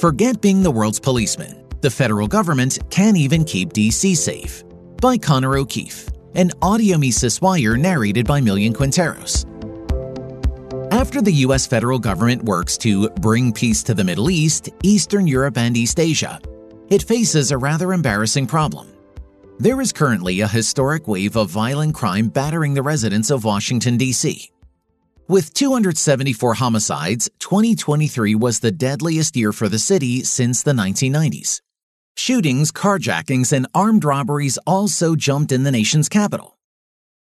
Forget being the world's policeman. The federal government can even keep DC safe. By Connor O'Keefe, an audio Mises Wire narrated by Millian Quinteros. After the US federal government works to bring peace to the Middle East, Eastern Europe, and East Asia, it faces a rather embarrassing problem. There is currently a historic wave of violent crime battering the residents of Washington, D.C. With 274 homicides, 2023 was the deadliest year for the city since the 1990s. Shootings, carjackings, and armed robberies also jumped in the nation's capital.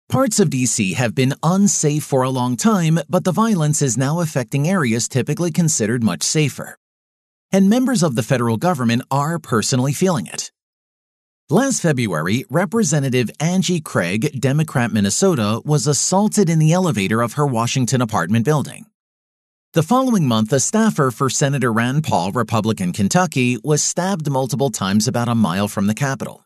Parts of DC have been unsafe for a long time, but the violence is now affecting areas typically considered much safer. And members of the federal government are personally feeling it. Last February, Representative Angie Craig, Democrat Minnesota, was assaulted in the elevator of her Washington apartment building. The following month, a staffer for Senator Rand Paul, Republican Kentucky, was stabbed multiple times about a mile from the Capitol.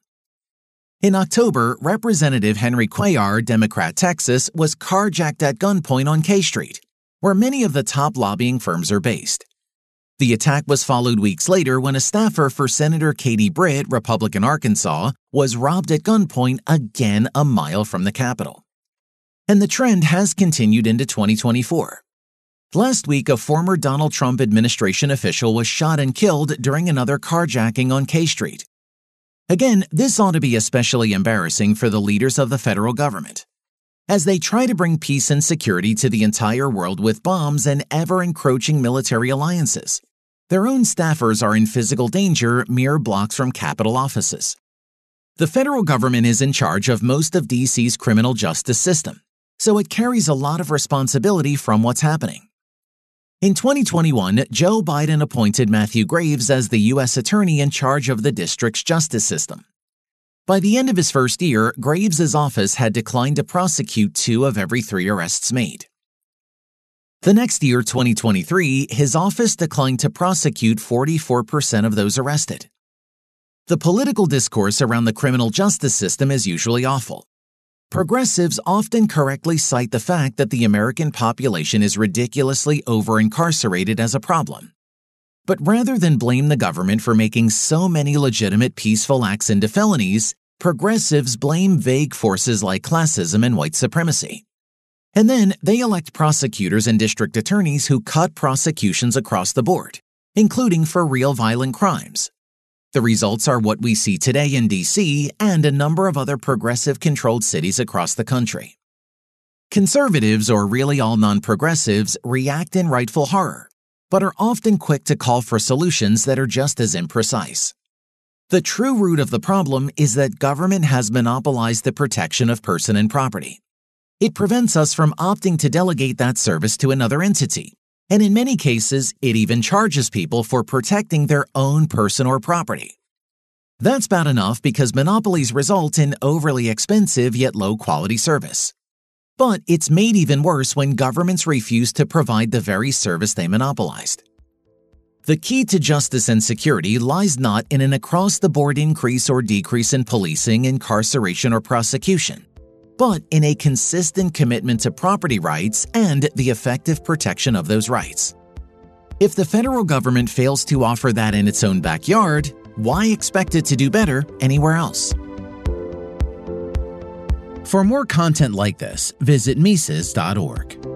In October, Representative Henry Cuellar, Democrat Texas, was carjacked at gunpoint on K Street, where many of the top lobbying firms are based. The attack was followed weeks later when a staffer for Senator Katie Britt, Republican Arkansas, was robbed at gunpoint again a mile from the Capitol. And the trend has continued into 2024. Last week, a former Donald Trump administration official was shot and killed during another carjacking on K Street. Again, this ought to be especially embarrassing for the leaders of the federal government as they try to bring peace and security to the entire world with bombs and ever encroaching military alliances. Their own staffers are in physical danger mere blocks from Capitol offices. The federal government is in charge of most of DC's criminal justice system, so it carries a lot of responsibility from what's happening. In 2021, Joe Biden appointed Matthew Graves as the U.S. Attorney in charge of the district's justice system. By the end of his first year, Graves' office had declined to prosecute two of every three arrests made. The next year, 2023, his office declined to prosecute 44% of those arrested. The political discourse around the criminal justice system is usually awful. Progressives often correctly cite the fact that the American population is ridiculously over incarcerated as a problem. But rather than blame the government for making so many legitimate peaceful acts into felonies, progressives blame vague forces like classism and white supremacy. And then they elect prosecutors and district attorneys who cut prosecutions across the board, including for real violent crimes. The results are what we see today in DC and a number of other progressive controlled cities across the country. Conservatives, or really all non progressives, react in rightful horror, but are often quick to call for solutions that are just as imprecise. The true root of the problem is that government has monopolized the protection of person and property. It prevents us from opting to delegate that service to another entity. And in many cases, it even charges people for protecting their own person or property. That's bad enough because monopolies result in overly expensive yet low quality service. But it's made even worse when governments refuse to provide the very service they monopolized. The key to justice and security lies not in an across the board increase or decrease in policing, incarceration, or prosecution but in a consistent commitment to property rights and the effective protection of those rights. If the federal government fails to offer that in its own backyard, why expect it to do better anywhere else? For more content like this, visit Mises.org.